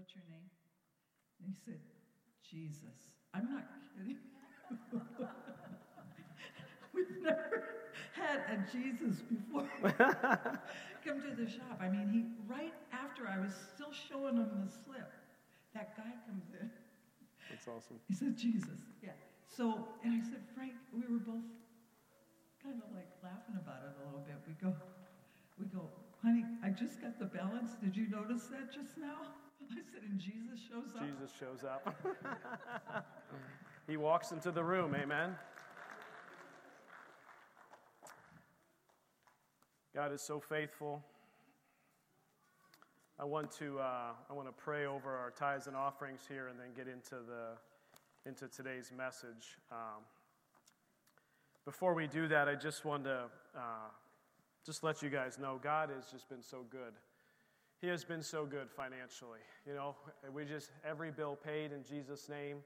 What's your name? And he said, Jesus. I'm not kidding. We've never had a Jesus before. Come to the shop. I mean, he right after I was still showing him the slip, that guy comes in. That's awesome. He said, Jesus. Yeah. So, and I said, Frank, we were both kind of like laughing about it a little bit. We go, we go, honey, I just got the balance. Did you notice that just now? I said, and Jesus shows up. Jesus shows up. he walks into the room, amen. God is so faithful. I want to uh, I want to pray over our tithes and offerings here, and then get into the into today's message. Um, before we do that, I just want to uh, just let you guys know God has just been so good. He has been so good financially. You know, we just every bill paid in Jesus' name,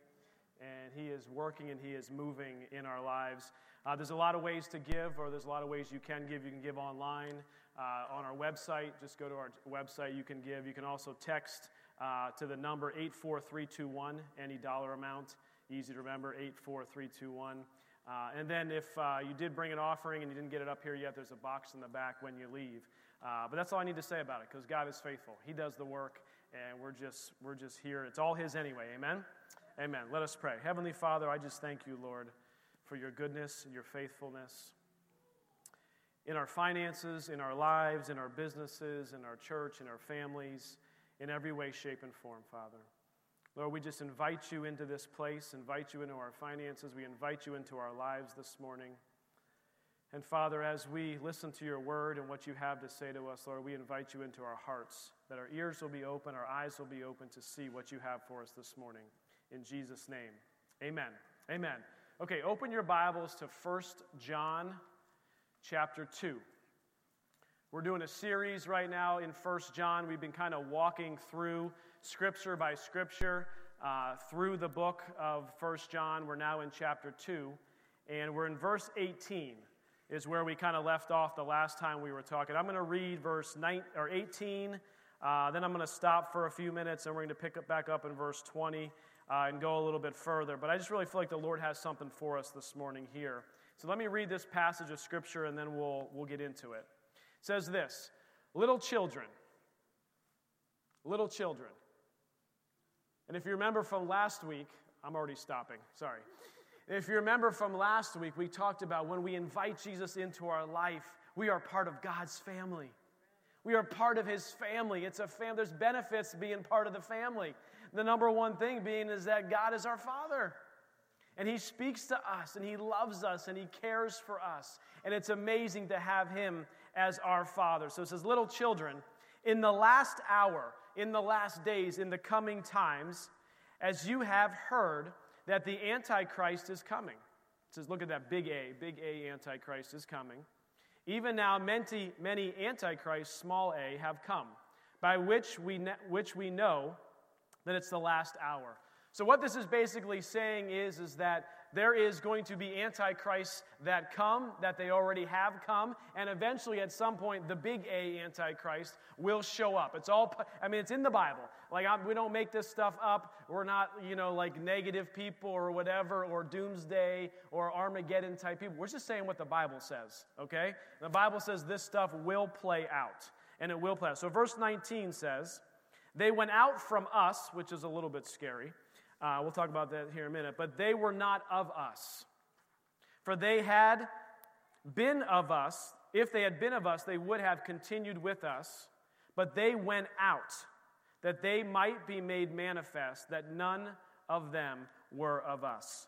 and He is working and He is moving in our lives. Uh, there's a lot of ways to give, or there's a lot of ways you can give. You can give online uh, on our website. Just go to our website. You can give. You can also text uh, to the number 84321, any dollar amount. Easy to remember 84321. Uh, and then if uh, you did bring an offering and you didn't get it up here yet, there's a box in the back when you leave. Uh, but that's all I need to say about it because God is faithful. He does the work, and we're just, we're just here. It's all His anyway. Amen? Amen. Let us pray. Heavenly Father, I just thank you, Lord for your goodness and your faithfulness in our finances, in our lives, in our businesses, in our church, in our families, in every way, shape, and form, Father. Lord, we just invite you into this place, invite you into our finances, we invite you into our lives this morning. And Father, as we listen to your word and what you have to say to us, Lord, we invite you into our hearts, that our ears will be open, our eyes will be open to see what you have for us this morning. In Jesus' name, amen. Amen. Okay, open your Bibles to 1 John chapter 2. We're doing a series right now in 1 John. We've been kind of walking through scripture by scripture uh, through the book of 1 John. We're now in chapter 2, and we're in verse 18 is where we kind of left off the last time we were talking. I'm going to read verse 9, or 18, uh, then I'm going to stop for a few minutes, and we're going to pick up back up in verse 20 uh, and go a little bit further. But I just really feel like the Lord has something for us this morning here. So let me read this passage of Scripture and then we'll, we'll get into it. It says this Little children, little children. And if you remember from last week, I'm already stopping, sorry. If you remember from last week, we talked about when we invite Jesus into our life, we are part of God's family. We are part of his family. It's a fam- there's benefits being part of the family. The number one thing being is that God is our Father. And He speaks to us, and He loves us, and He cares for us. And it's amazing to have Him as our Father. So it says, Little children, in the last hour, in the last days, in the coming times, as you have heard that the Antichrist is coming. It says, Look at that big A, big A Antichrist is coming. Even now, many, many Antichrists, small a, have come, by which we, which we know that it's the last hour. So what this is basically saying is, is that there is going to be antichrists that come, that they already have come, and eventually at some point the big A antichrist will show up. It's all, I mean, it's in the Bible. Like, I'm, we don't make this stuff up. We're not, you know, like negative people or whatever, or doomsday or Armageddon type people. We're just saying what the Bible says, okay? The Bible says this stuff will play out, and it will play out. So verse 19 says, they went out from us, which is a little bit scary. Uh, we'll talk about that here in a minute. But they were not of us. For they had been of us. If they had been of us, they would have continued with us. But they went out, that they might be made manifest, that none of them were of us.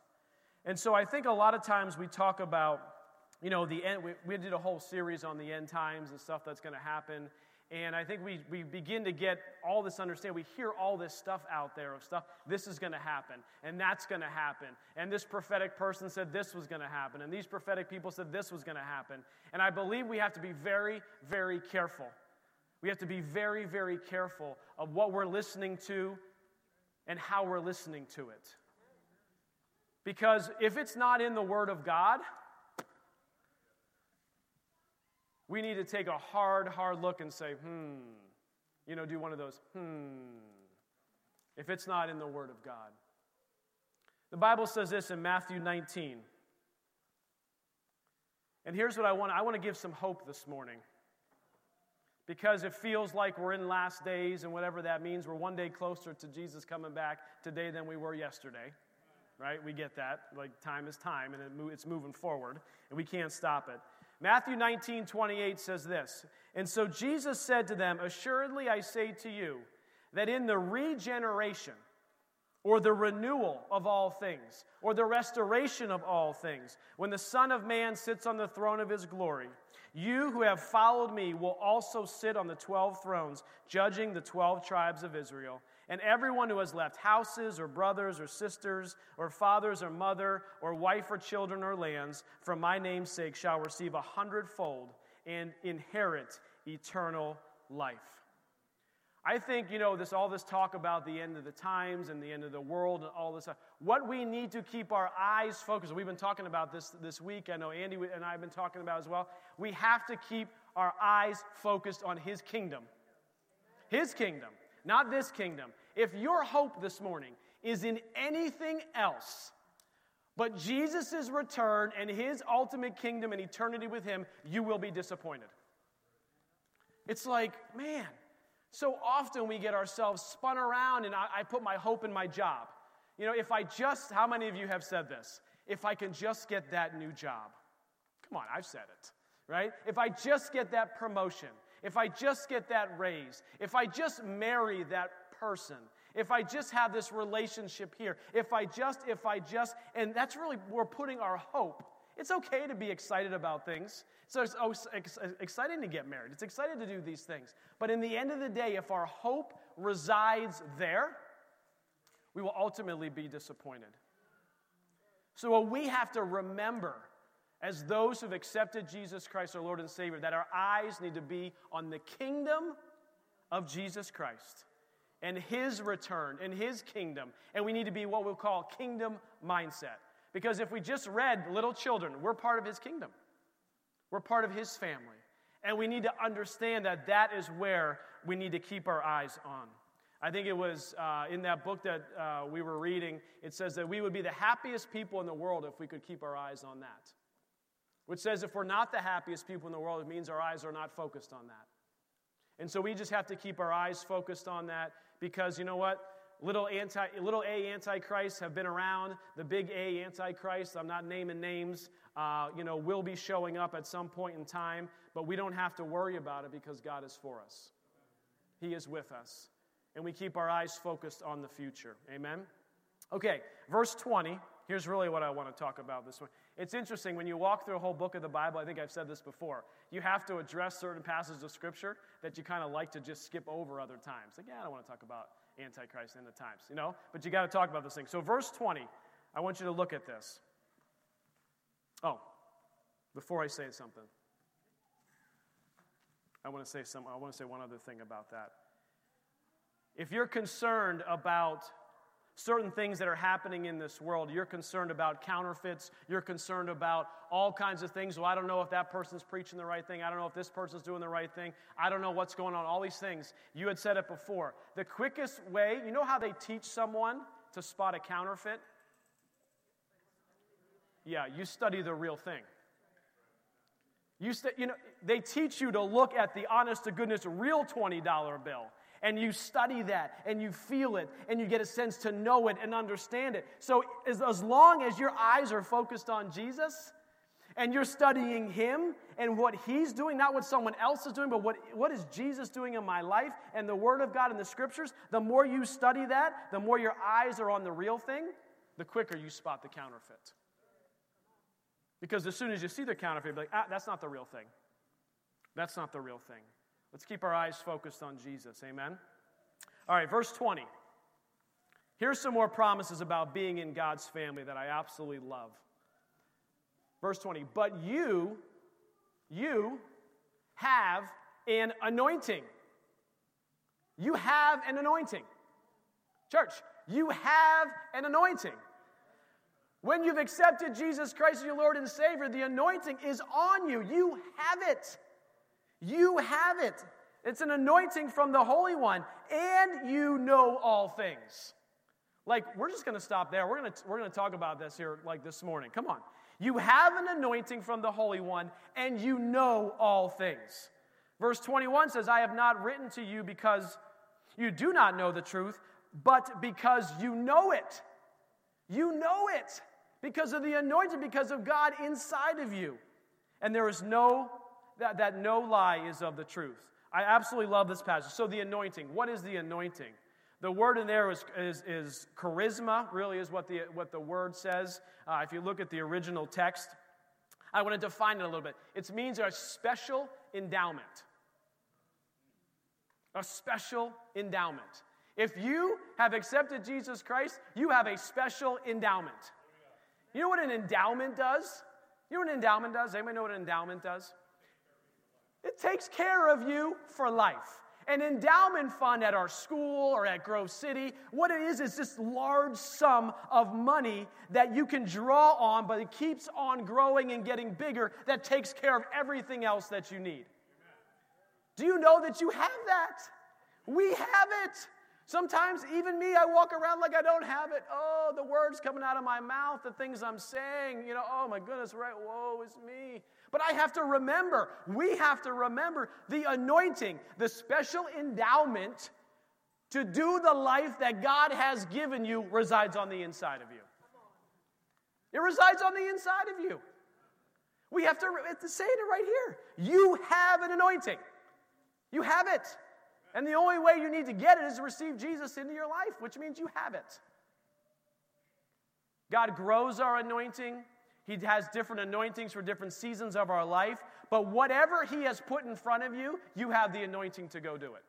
And so I think a lot of times we talk about, you know, the end. We, we did a whole series on the end times and stuff that's going to happen. And I think we, we begin to get all this understanding. We hear all this stuff out there of stuff. This is going to happen, and that's going to happen. And this prophetic person said this was going to happen, and these prophetic people said this was going to happen. And I believe we have to be very, very careful. We have to be very, very careful of what we're listening to and how we're listening to it. Because if it's not in the Word of God, we need to take a hard, hard look and say, hmm, you know, do one of those, hmm. if it's not in the Word of God. The Bible says this in Matthew 19. And here's what I want I want to give some hope this morning. Because it feels like we're in last days, and whatever that means, we're one day closer to Jesus coming back today than we were yesterday. Right? We get that. Like, time is time, and it's moving forward, and we can't stop it. Matthew 19, 28 says this And so Jesus said to them, Assuredly I say to you, that in the regeneration, or the renewal of all things, or the restoration of all things, when the Son of Man sits on the throne of his glory, you who have followed me will also sit on the 12 thrones, judging the 12 tribes of Israel. And everyone who has left houses, or brothers, or sisters, or fathers, or mother, or wife, or children, or lands, for my name's sake, shall receive a hundredfold and inherit eternal life. I think, you know, this all this talk about the end of the times and the end of the world and all this stuff. What we need to keep our eyes focused. We've been talking about this this week. I know Andy and I have been talking about as well. We have to keep our eyes focused on his kingdom. His kingdom not this kingdom. If your hope this morning is in anything else but Jesus' return and his ultimate kingdom and eternity with him, you will be disappointed. It's like, man, so often we get ourselves spun around and I, I put my hope in my job. You know, if I just, how many of you have said this? If I can just get that new job. Come on, I've said it, right? If I just get that promotion if I just get that raise, if I just marry that person, if I just have this relationship here, if I just, if I just, and that's really, we're putting our hope. It's okay to be excited about things. So it's exciting to get married. It's exciting to do these things. But in the end of the day, if our hope resides there, we will ultimately be disappointed. So, what we have to remember as those who've accepted Jesus Christ, our Lord and Savior, that our eyes need to be on the kingdom of Jesus Christ and His return and His kingdom. And we need to be what we'll call kingdom mindset. Because if we just read little children, we're part of His kingdom, we're part of His family. And we need to understand that that is where we need to keep our eyes on. I think it was uh, in that book that uh, we were reading, it says that we would be the happiest people in the world if we could keep our eyes on that which says if we're not the happiest people in the world, it means our eyes are not focused on that. And so we just have to keep our eyes focused on that because you know what? Little, anti, little a antichrists have been around. The big A antichrist, I'm not naming names, uh, you know, will be showing up at some point in time, but we don't have to worry about it because God is for us. He is with us. And we keep our eyes focused on the future. Amen? Okay, verse 20. Here's really what I want to talk about this one. It's interesting when you walk through a whole book of the Bible, I think I've said this before, you have to address certain passages of Scripture that you kind of like to just skip over other times. Like, yeah, I don't want to talk about Antichrist in the times, you know? But you got to talk about this thing. So, verse 20, I want you to look at this. Oh, before I say something, I want to say some, I want to say one other thing about that. If you're concerned about certain things that are happening in this world. You're concerned about counterfeits. You're concerned about all kinds of things. Well, I don't know if that person's preaching the right thing. I don't know if this person's doing the right thing. I don't know what's going on. All these things. You had said it before. The quickest way, you know how they teach someone to spot a counterfeit? Yeah, you study the real thing. You, st- you know, they teach you to look at the honest to goodness real $20 bill and you study that and you feel it and you get a sense to know it and understand it. So, as, as long as your eyes are focused on Jesus and you're studying Him and what He's doing, not what someone else is doing, but what, what is Jesus doing in my life and the Word of God and the Scriptures, the more you study that, the more your eyes are on the real thing, the quicker you spot the counterfeit. Because as soon as you see the counterfeit, you're like, ah, that's not the real thing. That's not the real thing. Let's keep our eyes focused on Jesus. Amen. All right, verse 20. Here's some more promises about being in God's family that I absolutely love. Verse 20. But you, you have an anointing. You have an anointing. Church, you have an anointing. When you've accepted Jesus Christ as your Lord and Savior, the anointing is on you. You have it. You have it. It's an anointing from the Holy One, and you know all things. Like, we're just going to stop there. We're going to, we're going to talk about this here, like this morning. Come on. You have an anointing from the Holy One, and you know all things. Verse 21 says, I have not written to you because you do not know the truth, but because you know it. You know it because of the anointing, because of God inside of you. And there is no, that, that no lie is of the truth. I absolutely love this passage. So, the anointing. What is the anointing? The word in there is, is, is charisma, really is what the, what the word says. Uh, if you look at the original text, I want to define it a little bit. It means a special endowment. A special endowment. If you have accepted Jesus Christ, you have a special endowment. You know what an endowment does? You know what an endowment does? Anybody know what an endowment does? It takes care of you for life. An endowment fund at our school or at Grove City, what it is is this large sum of money that you can draw on, but it keeps on growing and getting bigger that takes care of everything else that you need. Do you know that you have that? We have it. Sometimes, even me, I walk around like I don't have it. Oh, the words coming out of my mouth, the things I'm saying, you know, oh my goodness, right? Whoa, it's me. But I have to remember, we have to remember the anointing, the special endowment to do the life that God has given you resides on the inside of you. It resides on the inside of you. We have to, it's saying it right here. You have an anointing. You have it. And the only way you need to get it is to receive Jesus into your life, which means you have it. God grows our anointing. He has different anointings for different seasons of our life. But whatever He has put in front of you, you have the anointing to go do it.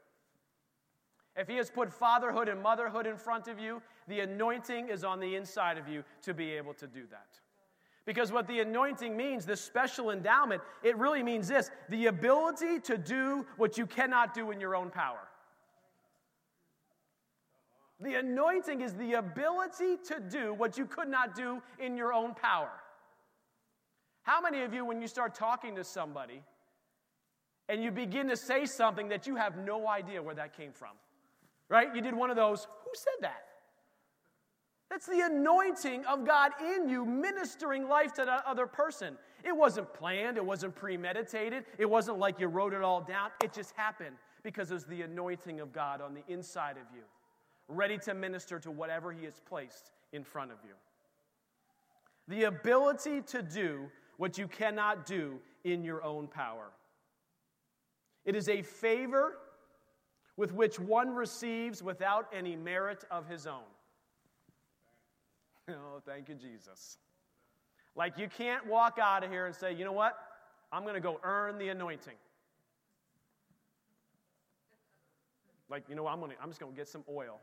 If He has put fatherhood and motherhood in front of you, the anointing is on the inside of you to be able to do that. Because what the anointing means, this special endowment, it really means this the ability to do what you cannot do in your own power. The anointing is the ability to do what you could not do in your own power. How many of you, when you start talking to somebody and you begin to say something that you have no idea where that came from, right? You did one of those, who said that? That's the anointing of God in you, ministering life to that other person. It wasn't planned, it wasn't premeditated, it wasn't like you wrote it all down. It just happened because it's the anointing of God on the inside of you, ready to minister to whatever He has placed in front of you. The ability to do what you cannot do in your own power. It is a favor with which one receives without any merit of his own. Oh, thank you, Jesus. Like you can't walk out of here and say, you know what? I'm going to go earn the anointing. Like, you know what? I'm, gonna, I'm just going to get some oil.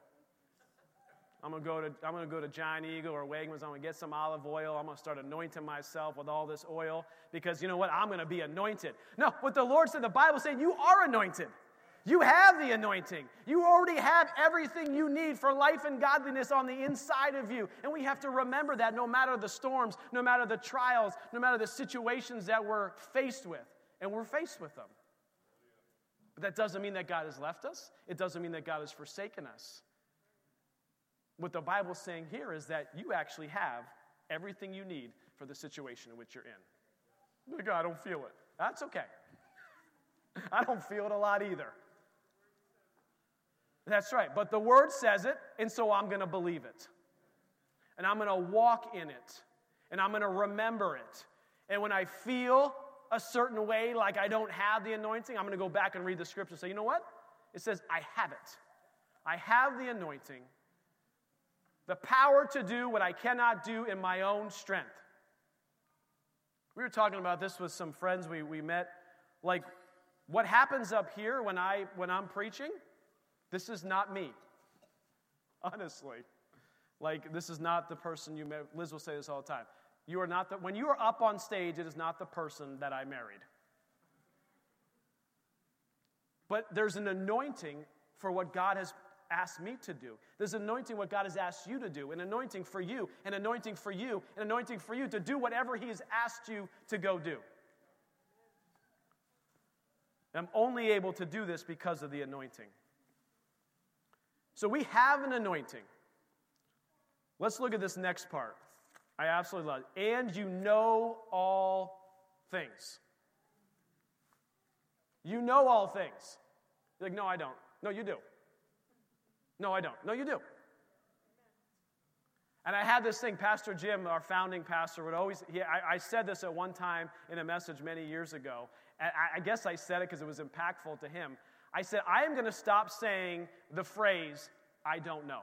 I'm gonna go to I'm gonna go to Giant Eagle or Wegmans. I'm gonna get some olive oil. I'm gonna start anointing myself with all this oil because you know what? I'm gonna be anointed. No, what the Lord said, the Bible said, you are anointed. You have the anointing. You already have everything you need for life and godliness on the inside of you. And we have to remember that no matter the storms, no matter the trials, no matter the situations that we're faced with, and we're faced with them. But that doesn't mean that God has left us, it doesn't mean that God has forsaken us. What the Bible's saying here is that you actually have everything you need for the situation in which you're in. Look, I don't feel it. That's okay. I don't feel it a lot either. That's right. But the word says it, and so I'm going to believe it. And I'm going to walk in it. And I'm going to remember it. And when I feel a certain way, like I don't have the anointing, I'm going to go back and read the scripture and say, you know what? It says, I have it. I have the anointing, the power to do what I cannot do in my own strength. We were talking about this with some friends we, we met. Like, what happens up here when, I, when I'm preaching this is not me. Honestly. Like, this is not the person you met. Liz will say this all the time. You are not the, when you are up on stage, it is not the person that I married. But there's an anointing for what God has asked me to do. There's anointing what God has asked you to do, an anointing for you, an anointing for you, an anointing for you to do whatever He has asked you to go do. I'm only able to do this because of the anointing. So we have an anointing. Let's look at this next part. I absolutely love it. And you know all things. You know all things. You're like, no, I don't. No, you do. No, I don't. No, you do. And I had this thing, Pastor Jim, our founding pastor, would always, he, I, I said this at one time in a message many years ago. And I, I guess I said it because it was impactful to him. I said, I am going to stop saying the phrase, I don't know.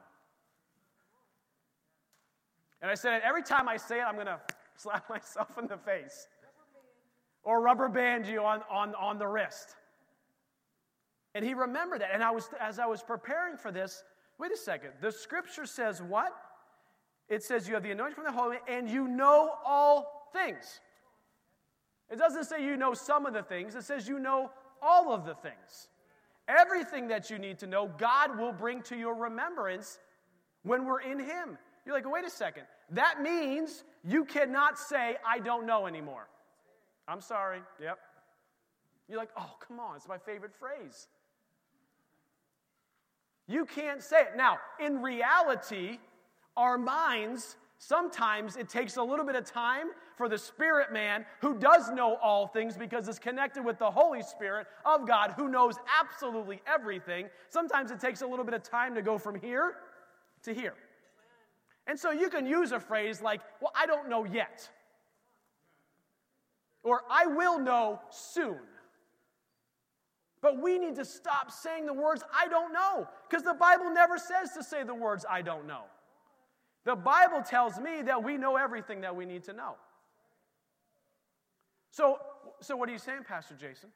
And I said, every time I say it, I'm going to slap myself in the face or rubber band you on, on, on the wrist. And he remembered that. And I was, as I was preparing for this, wait a second. The scripture says what? It says you have the anointing from the Holy, and you know all things. It doesn't say you know some of the things, it says you know all of the things. Everything that you need to know, God will bring to your remembrance when we're in Him. You're like, wait a second. That means you cannot say, I don't know anymore. I'm sorry. Yep. You're like, oh, come on. It's my favorite phrase. You can't say it. Now, in reality, our minds, sometimes it takes a little bit of time for the spirit man who does know all things because it's connected with the Holy Spirit of God who knows absolutely everything. Sometimes it takes a little bit of time to go from here to here. And so you can use a phrase like, well, I don't know yet. Or I will know soon. But we need to stop saying the words, I don't know, because the Bible never says to say the words, I don't know. The Bible tells me that we know everything that we need to know. So, so what are you saying, Pastor Jason?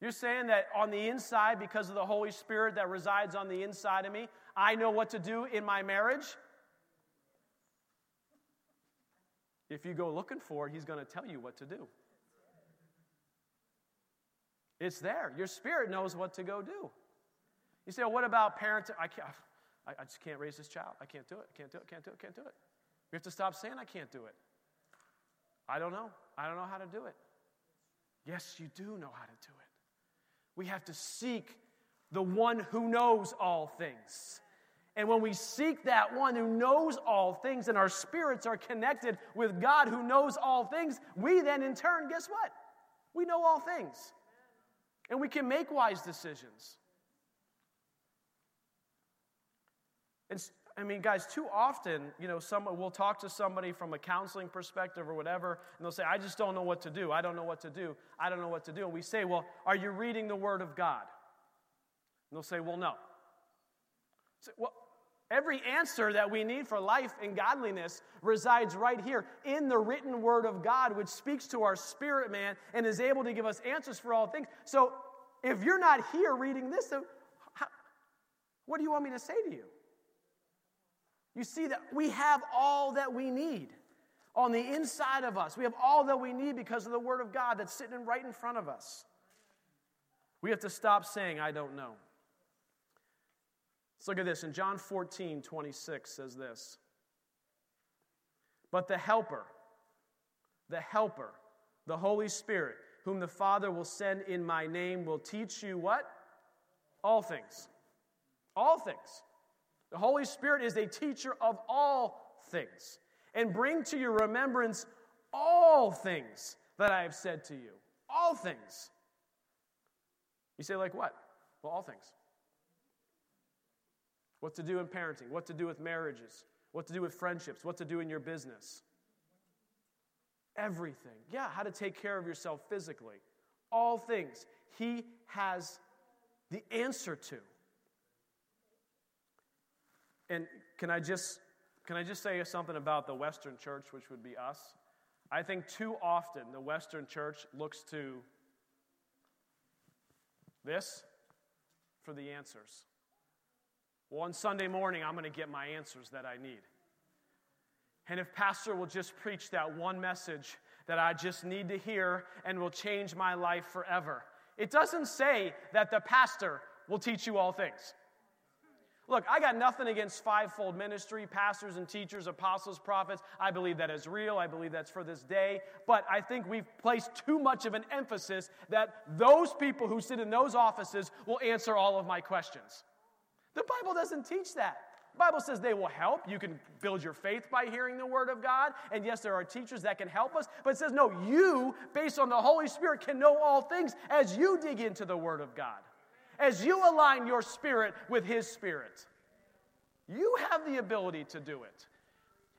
You're saying that on the inside, because of the Holy Spirit that resides on the inside of me, I know what to do in my marriage? If you go looking for it, He's going to tell you what to do. It's there. Your spirit knows what to go do. You say, well, what about parenting? I can't. I, I just can't raise this child. I can't do it. I Can't do it. Can't do it. Can't do it. We have to stop saying I can't do it. I don't know. I don't know how to do it. Yes, you do know how to do it. We have to seek the one who knows all things. And when we seek that one who knows all things and our spirits are connected with God who knows all things, we then in turn, guess what? We know all things. And we can make wise decisions. And I mean, guys, too often, you know, someone we'll talk to somebody from a counseling perspective or whatever, and they'll say, I just don't know what to do. I don't know what to do. I don't know what to do. And we say, Well, are you reading the Word of God? And they'll say, Well, no. Say, well, every answer that we need for life and godliness resides right here in the written Word of God, which speaks to our spirit man and is able to give us answers for all things. So if you're not here reading this, how, what do you want me to say to you? You see that we have all that we need on the inside of us. We have all that we need because of the Word of God that's sitting right in front of us. We have to stop saying, I don't know. Let's look at this. In John 14, 26 says this. But the Helper, the Helper, the Holy Spirit, whom the Father will send in my name, will teach you what? All things. All things the Holy Spirit is a teacher of all things and bring to your remembrance all things that I have said to you. All things. You say, like what? Well, all things. What to do in parenting, what to do with marriages, what to do with friendships, what to do in your business. Everything. Yeah, how to take care of yourself physically. All things. He has the answer to. And can I just can I just say something about the Western church, which would be us? I think too often the Western church looks to this for the answers. Well, on Sunday morning, I'm going to get my answers that I need. And if Pastor will just preach that one message that I just need to hear and will change my life forever, it doesn't say that the pastor will teach you all things. Look, I got nothing against fivefold ministry, pastors and teachers, apostles, prophets. I believe that is real. I believe that's for this day. But I think we've placed too much of an emphasis that those people who sit in those offices will answer all of my questions. The Bible doesn't teach that. The Bible says they will help. You can build your faith by hearing the Word of God. And yes, there are teachers that can help us. But it says, no, you, based on the Holy Spirit, can know all things as you dig into the Word of God, as you align your spirit with His Spirit. You have the ability to do it.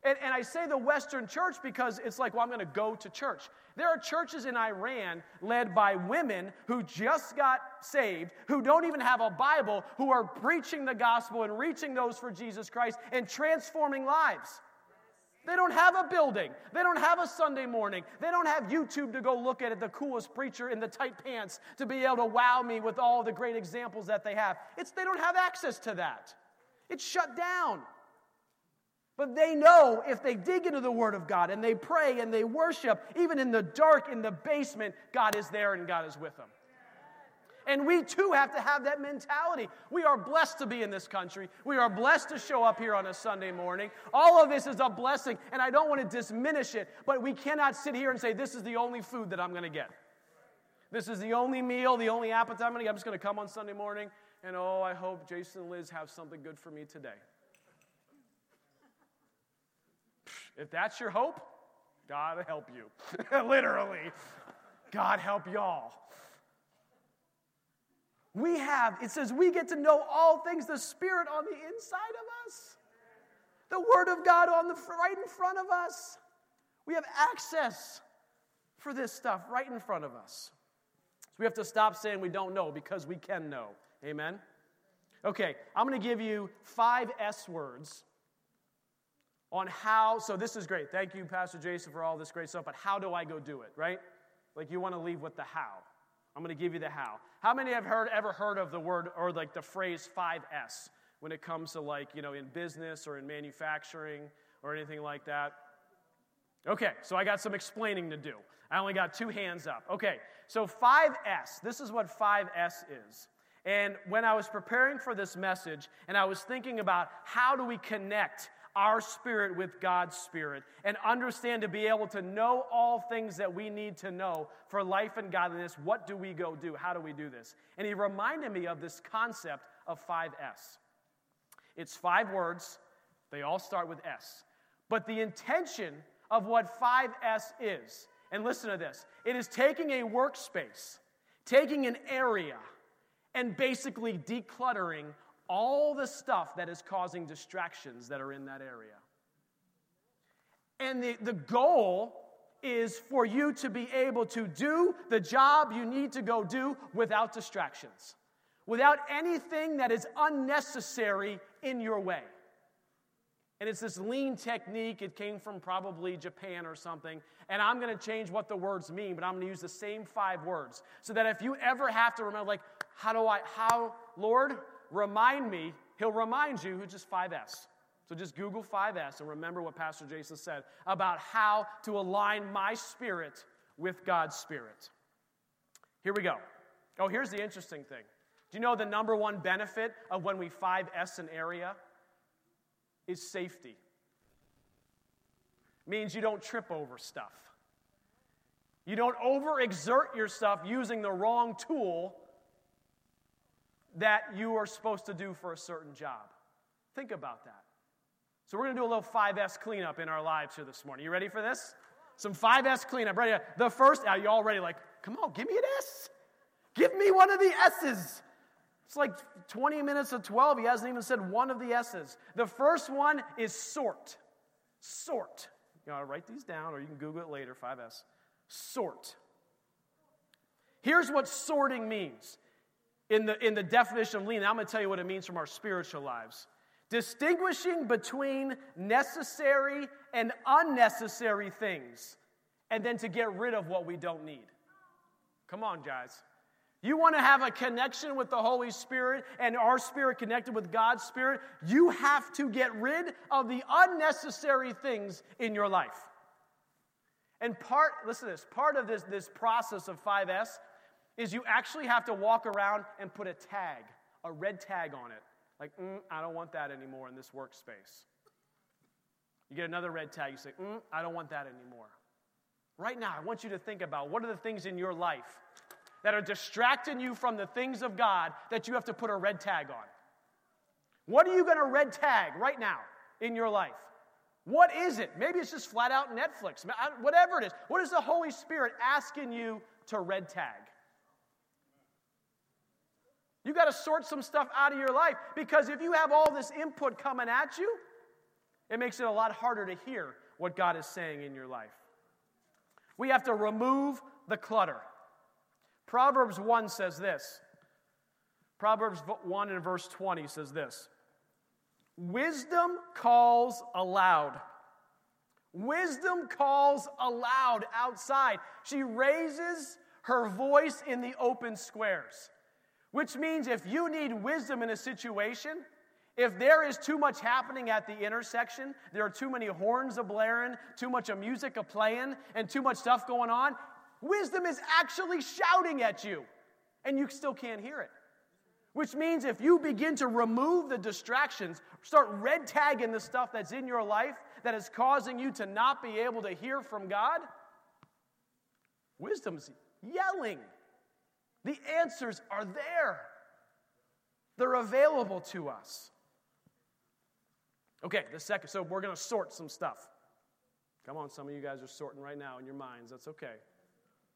And, and I say the Western church because it's like, well, I'm going to go to church. There are churches in Iran led by women who just got saved, who don't even have a Bible, who are preaching the gospel and reaching those for Jesus Christ and transforming lives. They don't have a building. They don't have a Sunday morning. They don't have YouTube to go look at it, the coolest preacher in the tight pants to be able to wow me with all the great examples that they have. It's, they don't have access to that. It's shut down. But they know if they dig into the Word of God and they pray and they worship, even in the dark, in the basement, God is there and God is with them. And we too have to have that mentality. We are blessed to be in this country. We are blessed to show up here on a Sunday morning. All of this is a blessing, and I don't want to diminish it, but we cannot sit here and say, This is the only food that I'm going to get. This is the only meal, the only appetite I'm going to get. I'm just going to come on Sunday morning, and oh, I hope Jason and Liz have something good for me today. If that's your hope, God help you. Literally. God help y'all. We have, it says, we get to know all things, the Spirit on the inside of us, the Word of God on the right in front of us. We have access for this stuff right in front of us. So we have to stop saying we don't know because we can know. Amen? Okay, I'm going to give you five S words on how, so this is great. Thank you, Pastor Jason, for all this great stuff, but how do I go do it, right? Like you want to leave with the how. I'm going to give you the how. How many have heard ever heard of the word or like the phrase 5S when it comes to like, you know, in business or in manufacturing or anything like that? Okay, so I got some explaining to do. I only got two hands up. Okay, so 5S, this is what 5S is. And when I was preparing for this message and I was thinking about how do we connect our spirit with God's spirit and understand to be able to know all things that we need to know for life and godliness. What do we go do? How do we do this? And he reminded me of this concept of 5S. It's five words, they all start with S. But the intention of what 5S is, and listen to this it is taking a workspace, taking an area, and basically decluttering all the stuff that is causing distractions that are in that area. And the, the goal is for you to be able to do the job you need to go do without distractions, without anything that is unnecessary in your way. And it's this lean technique. It came from probably Japan or something. And I'm going to change what the words mean, but I'm going to use the same five words. So that if you ever have to remember, like, how do I, how, Lord, remind me, he'll remind you, which is 5S. So just Google 5S and remember what Pastor Jason said about how to align my spirit with God's spirit. Here we go. Oh, here's the interesting thing. Do you know the number one benefit of when we 5S an area? Is safety. Means you don't trip over stuff. You don't overexert yourself using the wrong tool that you are supposed to do for a certain job. Think about that. So, we're going to do a little 5S cleanup in our lives here this morning. You ready for this? Some 5S cleanup. Ready? The first, are you all ready? Like, come on, give me an S. Give me one of the S's. It's like 20 minutes of 12. He hasn't even said one of the S's. The first one is sort. Sort. You know, write these down or you can Google it later, 5S. Sort. Here's what sorting means in the, in the definition of lean, I'm going to tell you what it means from our spiritual lives. Distinguishing between necessary and unnecessary things, and then to get rid of what we don't need. Come on, guys. You want to have a connection with the Holy Spirit and our spirit connected with God's Spirit, you have to get rid of the unnecessary things in your life. And part, listen to this, part of this, this process of 5S is you actually have to walk around and put a tag, a red tag on it. Like, mm, I don't want that anymore in this workspace. You get another red tag, you say, mm, I don't want that anymore. Right now, I want you to think about what are the things in your life that are distracting you from the things of God that you have to put a red tag on. What are you going to red tag right now in your life? What is it? Maybe it's just flat out Netflix, whatever it is. What is the Holy Spirit asking you to red tag? You got to sort some stuff out of your life because if you have all this input coming at you, it makes it a lot harder to hear what God is saying in your life. We have to remove the clutter. Proverbs 1 says this. Proverbs 1 and verse 20 says this Wisdom calls aloud. Wisdom calls aloud outside. She raises her voice in the open squares. Which means if you need wisdom in a situation, if there is too much happening at the intersection, there are too many horns a blaring, too much of music a playing, and too much stuff going on, wisdom is actually shouting at you, and you still can't hear it. Which means if you begin to remove the distractions, start red tagging the stuff that's in your life that is causing you to not be able to hear from God, wisdom's yelling. The answers are there, they're available to us. Okay, the second, so we're going to sort some stuff. Come on, some of you guys are sorting right now in your minds. That's okay.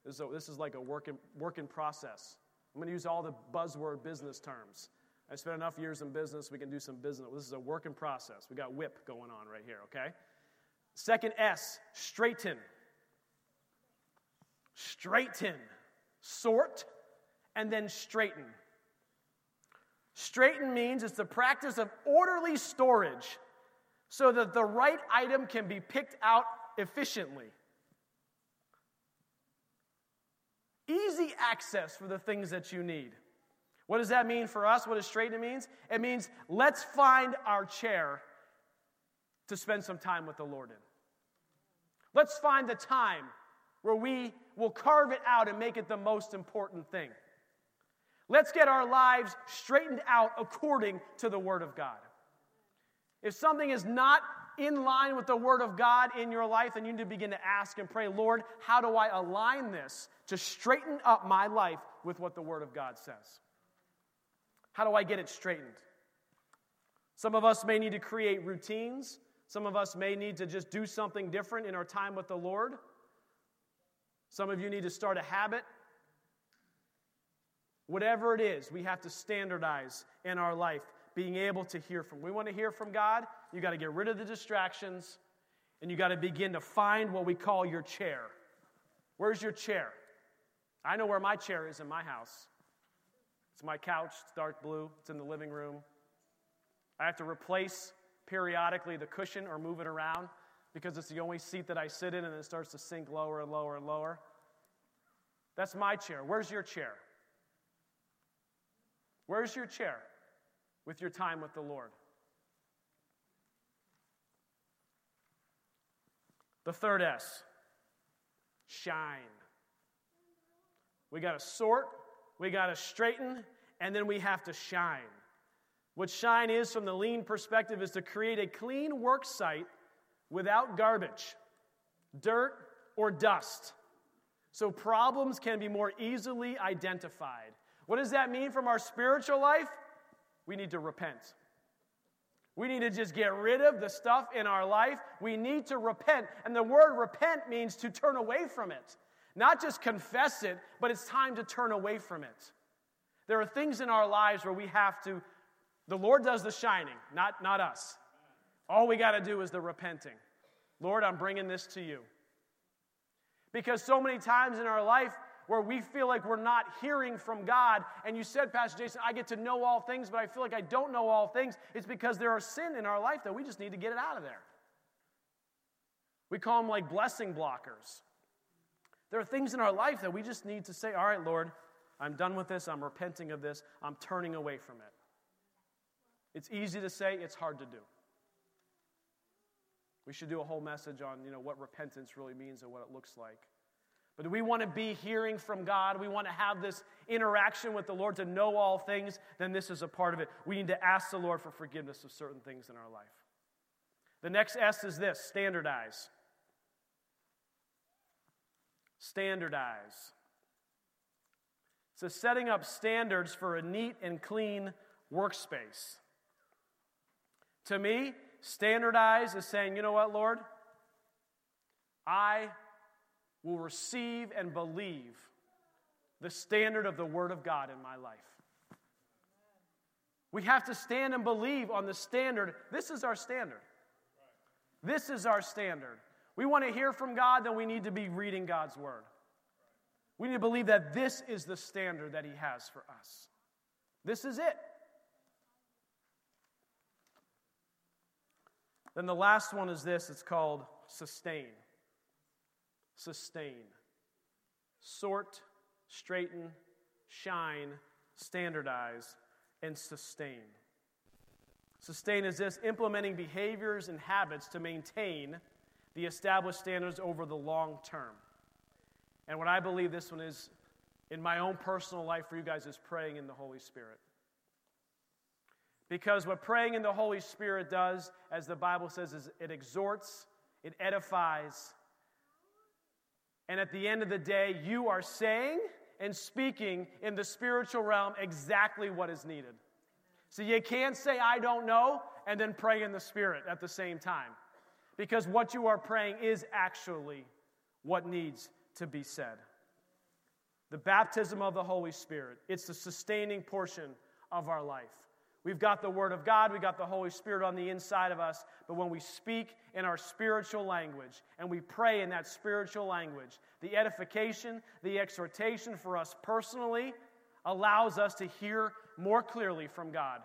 This is, a, this is like a work in, work in process. I'm going to use all the buzzword business terms. I spent enough years in business, we can do some business. This is a work in process. We got whip going on right here, okay? Second S, straighten. Straighten. Sort and then straighten. Straighten means it's the practice of orderly storage so that the right item can be picked out efficiently. Easy access for the things that you need. What does that mean for us? What does straighten means? It means let's find our chair to spend some time with the Lord in. Let's find the time where we will carve it out and make it the most important thing. Let's get our lives straightened out according to the Word of God. If something is not in line with the Word of God in your life, then you need to begin to ask and pray, Lord, how do I align this to straighten up my life with what the Word of God says? How do I get it straightened? Some of us may need to create routines. Some of us may need to just do something different in our time with the Lord. Some of you need to start a habit Whatever it is, we have to standardize in our life being able to hear from. We want to hear from God, you got to get rid of the distractions and you got to begin to find what we call your chair. Where's your chair? I know where my chair is in my house. It's my couch, it's dark blue, it's in the living room. I have to replace periodically the cushion or move it around because it's the only seat that I sit in and it starts to sink lower and lower and lower. That's my chair. Where's your chair? Where's your chair with your time with the Lord? The third S shine. We got to sort, we got to straighten, and then we have to shine. What shine is, from the lean perspective, is to create a clean work site without garbage, dirt, or dust, so problems can be more easily identified. What does that mean from our spiritual life? We need to repent. We need to just get rid of the stuff in our life. We need to repent. And the word repent means to turn away from it. Not just confess it, but it's time to turn away from it. There are things in our lives where we have to, the Lord does the shining, not, not us. All we got to do is the repenting. Lord, I'm bringing this to you. Because so many times in our life, where we feel like we're not hearing from God. And you said, Pastor Jason, I get to know all things, but I feel like I don't know all things. It's because there are sin in our life that we just need to get it out of there. We call them like blessing blockers. There are things in our life that we just need to say, All right, Lord, I'm done with this. I'm repenting of this. I'm turning away from it. It's easy to say, it's hard to do. We should do a whole message on you know, what repentance really means and what it looks like. But we want to be hearing from God, we want to have this interaction with the Lord to know all things, then this is a part of it. We need to ask the Lord for forgiveness of certain things in our life. The next S is this standardize. Standardize. So, setting up standards for a neat and clean workspace. To me, standardize is saying, you know what, Lord? I will receive and believe the standard of the Word of God in my life. We have to stand and believe on the standard. This is our standard. This is our standard. We want to hear from God, then we need to be reading God's Word. We need to believe that this is the standard that He has for us. This is it. Then the last one is this it's called sustain. Sustain. Sort, straighten, shine, standardize, and sustain. Sustain is this implementing behaviors and habits to maintain the established standards over the long term. And what I believe this one is in my own personal life for you guys is praying in the Holy Spirit. Because what praying in the Holy Spirit does, as the Bible says, is it exhorts, it edifies, and at the end of the day, you are saying and speaking in the spiritual realm exactly what is needed. So you can't say, I don't know, and then pray in the Spirit at the same time. Because what you are praying is actually what needs to be said. The baptism of the Holy Spirit, it's the sustaining portion of our life. We've got the Word of God, we've got the Holy Spirit on the inside of us, but when we speak in our spiritual language and we pray in that spiritual language, the edification, the exhortation for us personally allows us to hear more clearly from God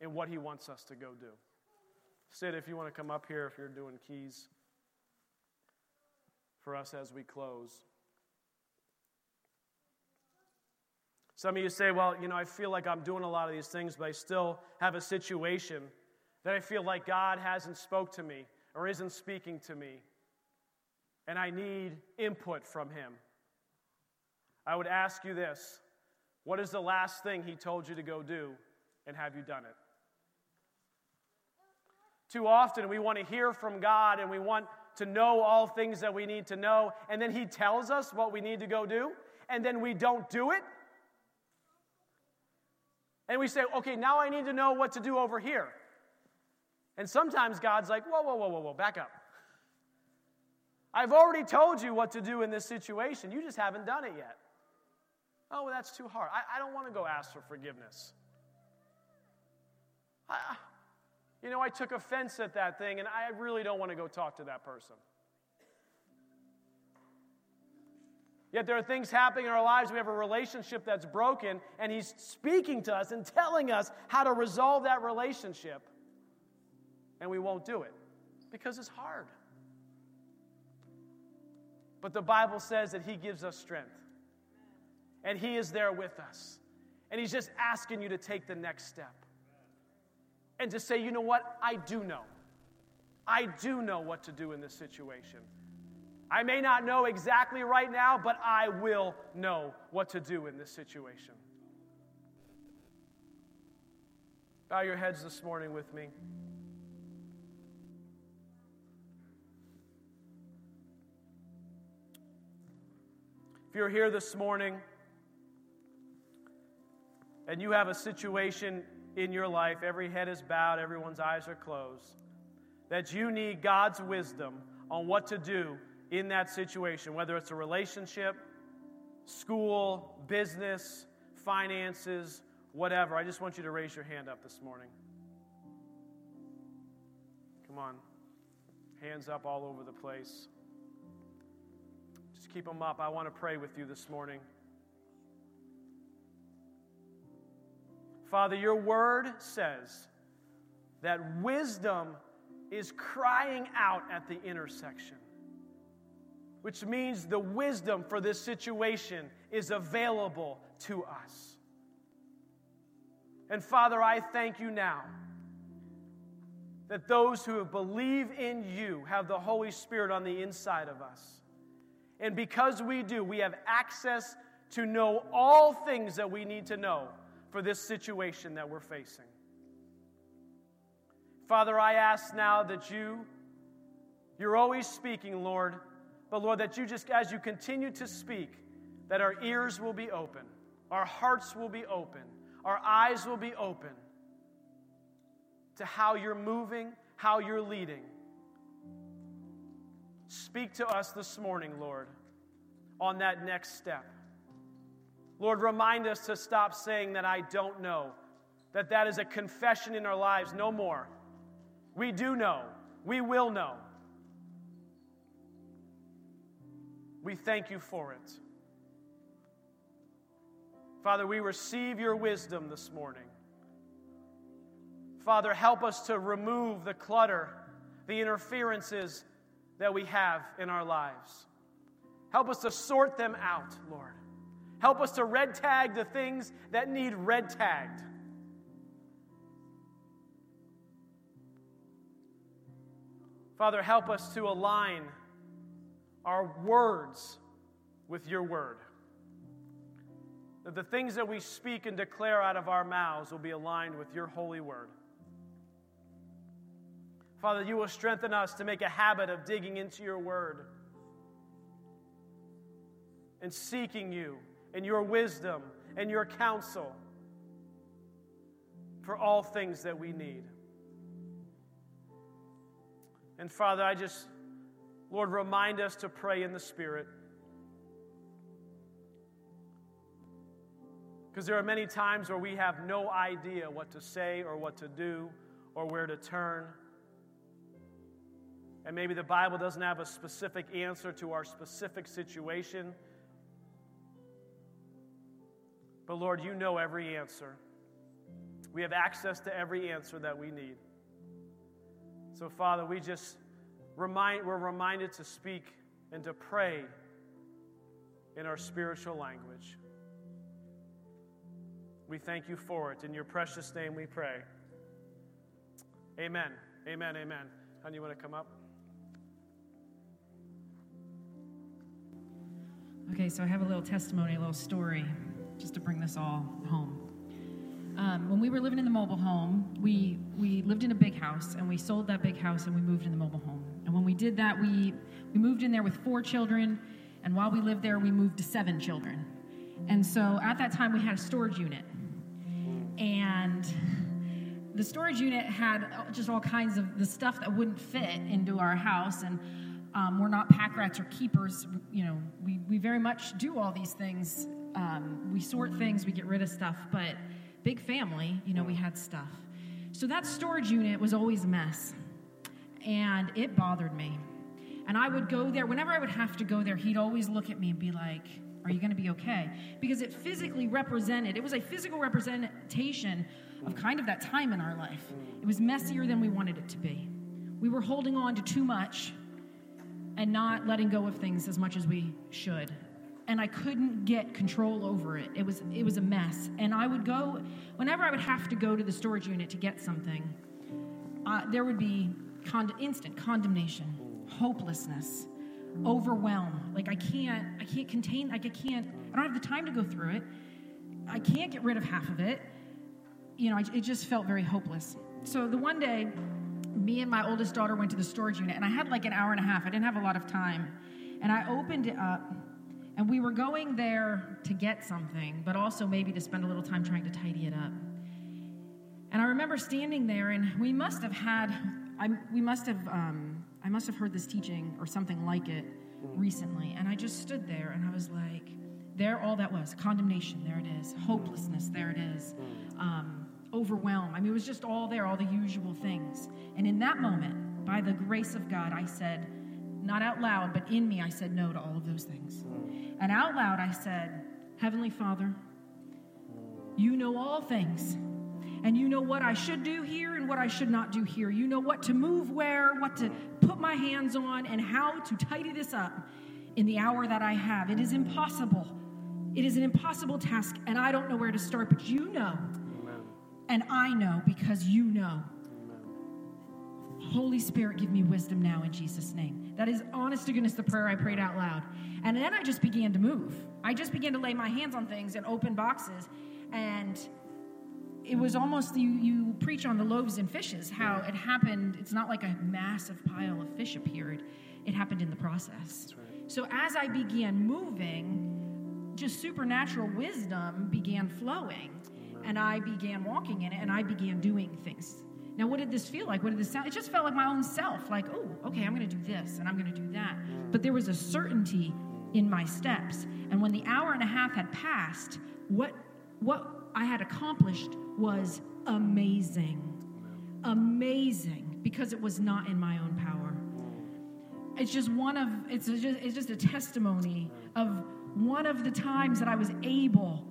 in what He wants us to go do. Sid, if you want to come up here, if you're doing keys for us as we close. Some of you say, well, you know, I feel like I'm doing a lot of these things, but I still have a situation that I feel like God hasn't spoke to me or isn't speaking to me, and I need input from him. I would ask you this What is the last thing he told you to go do, and have you done it? Too often we want to hear from God and we want to know all things that we need to know, and then he tells us what we need to go do, and then we don't do it and we say, okay, now I need to know what to do over here. And sometimes God's like, whoa, whoa, whoa, whoa, whoa, back up. I've already told you what to do in this situation. You just haven't done it yet. Oh, well, that's too hard. I, I don't want to go ask for forgiveness. I, you know, I took offense at that thing, and I really don't want to go talk to that person. Yet there are things happening in our lives. We have a relationship that's broken, and He's speaking to us and telling us how to resolve that relationship. And we won't do it because it's hard. But the Bible says that He gives us strength, and He is there with us. And He's just asking you to take the next step and to say, you know what? I do know. I do know what to do in this situation. I may not know exactly right now, but I will know what to do in this situation. Bow your heads this morning with me. If you're here this morning and you have a situation in your life, every head is bowed, everyone's eyes are closed, that you need God's wisdom on what to do in that situation, whether it's a relationship, school, business, finances, whatever. I just want you to raise your hand up this morning. Come on. Hands up all over the place. Just keep them up. I want to pray with you this morning. Father, your word says that wisdom is crying out at the intersection which means the wisdom for this situation is available to us. And Father, I thank you now that those who believe in you have the Holy Spirit on the inside of us. And because we do, we have access to know all things that we need to know for this situation that we're facing. Father, I ask now that you, you're always speaking, Lord but Lord, that you just, as you continue to speak, that our ears will be open, our hearts will be open, our eyes will be open. to how you're moving, how you're leading. Speak to us this morning, Lord, on that next step. Lord, remind us to stop saying that I don't know, that that is a confession in our lives no more. We do know, we will know. We thank you for it. Father, we receive your wisdom this morning. Father, help us to remove the clutter, the interferences that we have in our lives. Help us to sort them out, Lord. Help us to red tag the things that need red tagged. Father, help us to align our words with your word. That the things that we speak and declare out of our mouths will be aligned with your holy word. Father, you will strengthen us to make a habit of digging into your word and seeking you and your wisdom and your counsel for all things that we need. And Father, I just, Lord, remind us to pray in the Spirit. Because there are many times where we have no idea what to say or what to do or where to turn. And maybe the Bible doesn't have a specific answer to our specific situation. But Lord, you know every answer. We have access to every answer that we need. So, Father, we just remind, we're reminded to speak and to pray in our spiritual language. We thank you for it. In your precious name we pray. Amen. Amen. Amen. Honey, you want to come up? Okay, so I have a little testimony, a little story, just to bring this all home. Um, when we were living in the mobile home, we we lived in a big house, and we sold that big house, and we moved in the mobile home. And when we did that, we we moved in there with four children, and while we lived there, we moved to seven children. And so at that time, we had a storage unit, and the storage unit had just all kinds of the stuff that wouldn't fit into our house, and um, we're not pack rats or keepers. You know, we, we very much do all these things. Um, we sort things, we get rid of stuff, but big family, you know, we had stuff. So that storage unit was always a mess, and it bothered me. And I would go there, whenever I would have to go there, he'd always look at me and be like, Are you going to be okay? Because it physically represented, it was a physical representation of kind of that time in our life. It was messier than we wanted it to be. We were holding on to too much and not letting go of things as much as we should and I couldn't get control over it. It was it was a mess. And I would go whenever I would have to go to the storage unit to get something. Uh, there would be con- instant condemnation, hopelessness, overwhelm. Like I can't I can't contain. Like I can't. I don't have the time to go through it. I can't get rid of half of it. You know, I, it just felt very hopeless. So the one day me and my oldest daughter went to the storage unit, and I had like an hour and a half. I didn't have a lot of time. And I opened it up, and we were going there to get something, but also maybe to spend a little time trying to tidy it up. And I remember standing there, and we must have had, I, we must have, um, I must have heard this teaching or something like it recently. And I just stood there, and I was like, there, all that was condemnation, there it is, hopelessness, there it is. Um, overwhelm. I mean, it was just all there, all the usual things. And in that moment, by the grace of God, I said, not out loud, but in me, I said no to all of those things. And out loud, I said, Heavenly Father, you know all things. And you know what I should do here and what I should not do here. You know what to move where, what to put my hands on, and how to tidy this up in the hour that I have. It is impossible. It is an impossible task, and I don't know where to start, but you know. And I know because you know. Holy Spirit, give me wisdom now in Jesus' name. That is honest to goodness the prayer I prayed out loud. And then I just began to move. I just began to lay my hands on things and open boxes. And it was almost you, you preach on the loaves and fishes, how it happened. It's not like a massive pile of fish appeared, it happened in the process. So as I began moving, just supernatural wisdom began flowing and I began walking in it and I began doing things. Now, what did this feel like? What did this sound? It just felt like my own self. Like, oh, okay, I'm going to do this and I'm going to do that. But there was a certainty in my steps. And when the hour and a half had passed, what what I had accomplished was amazing, amazing, because it was not in my own power. It's just one of it's just it's just a testimony of one of the times that I was able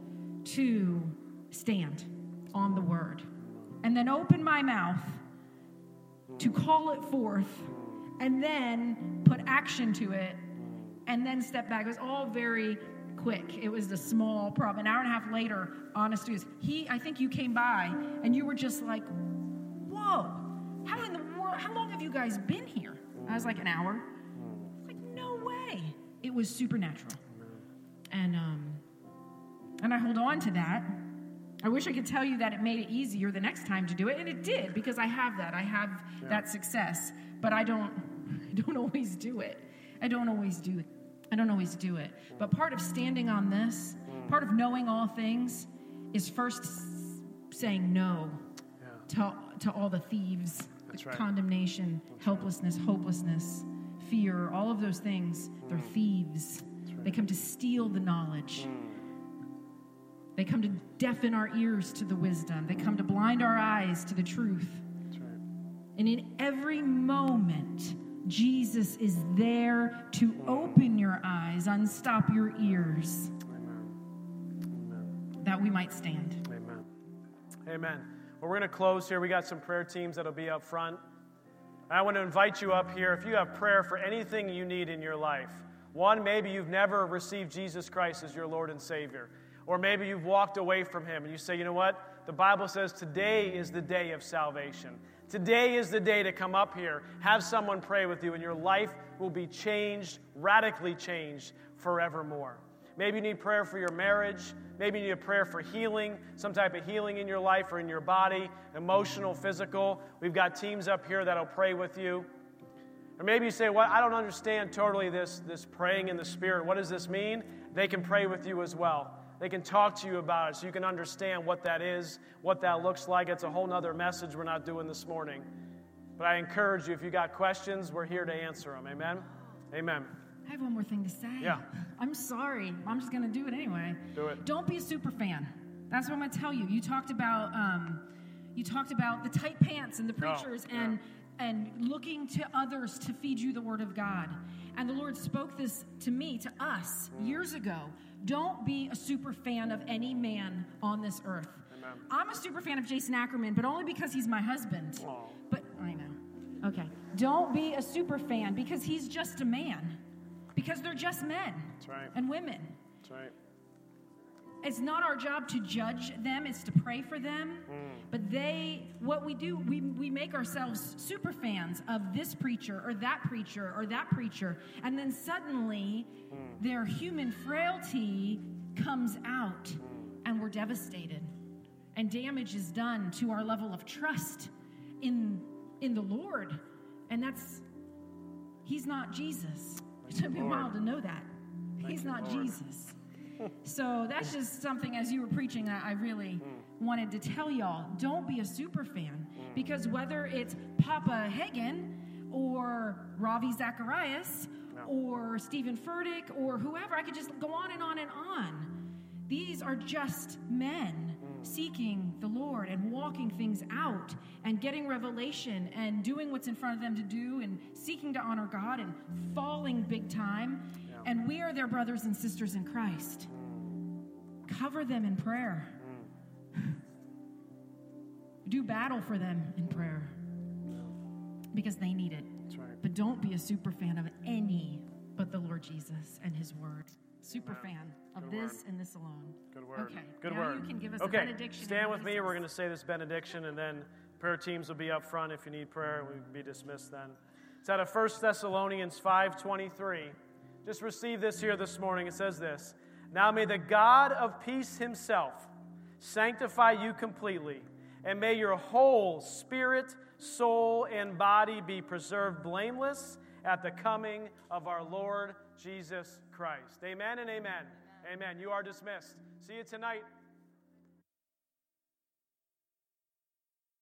to stand on the word and then open my mouth to call it forth and then put action to it and then step back. It was all very quick. It was a small problem. An hour and a half later, honest news, he, I think you came by and you were just like, whoa, how in the world, how long have you guys been here? I was like, an hour. It's like, no way. It was supernatural. And, um, and I hold on to that. I wish I could tell you that it made it easier the next time to do it, and it did because I have that. I have Yeah. that success, but I don't, I don't always do it. I don't always do it. I don't always do it. But part of standing on this, part of knowing all things, is first saying no Yeah. to, to all the thieves, the right. condemnation, helplessness, hopelessness, fear, all of those things. They're Mm. thieves. They come to steal the knowledge. They come to deafen our ears to the wisdom. They come to blind our eyes to the truth. That's right. And in every moment, Jesus is there to open your eyes, unstop your ears, Amen. Amen. that we might stand. Amen. Amen. Well, we're going to close here. We got some prayer teams that'll be up front. I want to invite you up here if you have prayer for anything you need in your life. One, maybe you've never received Jesus Christ as your Lord and Savior. Or maybe you've walked away from Him and you say, you know what? The Bible says today is the day of salvation. Today is the day to come up here, have someone pray with you, and your life will be changed, radically changed forevermore. Maybe you need prayer for your marriage. Maybe you need a prayer for healing, some type of healing in your life or in your body, emotional, physical. We've got teams up here that'll pray with you. Or maybe you say, Well, I don't understand totally this, this praying in the Spirit. What does this mean? They can pray with you as well. They can talk to you about it so you can understand what that is, what that looks like. It's a whole nother message we're not doing this morning. But I encourage you, if you got questions, we're here to answer them. Amen? Amen. I have one more thing to say. Yeah. I'm sorry. I'm just going to do it anyway. Do it. Don't be a super fan. That's what I'm going to tell you. You talked about um, you talked about the tight pants and the Oh, preachers yeah. and and looking to others to feed you the word of God. And the Lord spoke this to me, to us, Mm. years ago. Don't be a super fan of any man on this earth. Amen. I'm a super fan of Jason Ackerman, but only because he's my husband. Aw. But I know. Okay. Don't be a super fan because he's just a man. Because they're just men That's right. and women. That's right. It's not our job to judge them, it's to pray for them. But they, what we do, we, we make ourselves super fans of this preacher or that preacher or that preacher. And then suddenly their human frailty comes out and we're devastated. And damage is done to our level of trust in, in the Lord. And that's, he's not Jesus. It took me a while to know that. he's not Lord. Jesus. So that's just something as you were preaching that I really wanted to tell y'all. Don't be a super fan because whether it's Papa Hagin or Ravi Zacharias or Steven Furtick or whoever, I could just go on and on and on. These are just men seeking the Lord and walking things out and getting revelation and doing what's in front of them to do and seeking to honor God and falling big time. And we are their brothers and sisters in Christ. Cover them in prayer. Do battle for them in prayer because they need it. That's right. But don't be a super fan of any but the Lord Jesus and his word. Super Amen. fan of Good this word. and this alone. Good word. Okay. Good now word. you can give us okay. a benediction. Stand and with me. We're going to say this benediction, and then prayer teams will be up front. If you need prayer, we can be dismissed then. It's out of 1 Thessalonians 5.23. Just receive this here this morning. It says this. Now may the God of peace himself sanctify you completely, and may your whole spirit, soul, and body be preserved blameless at the coming of our Lord Jesus Christ. Amen and amen. Amen. You are dismissed. See you tonight.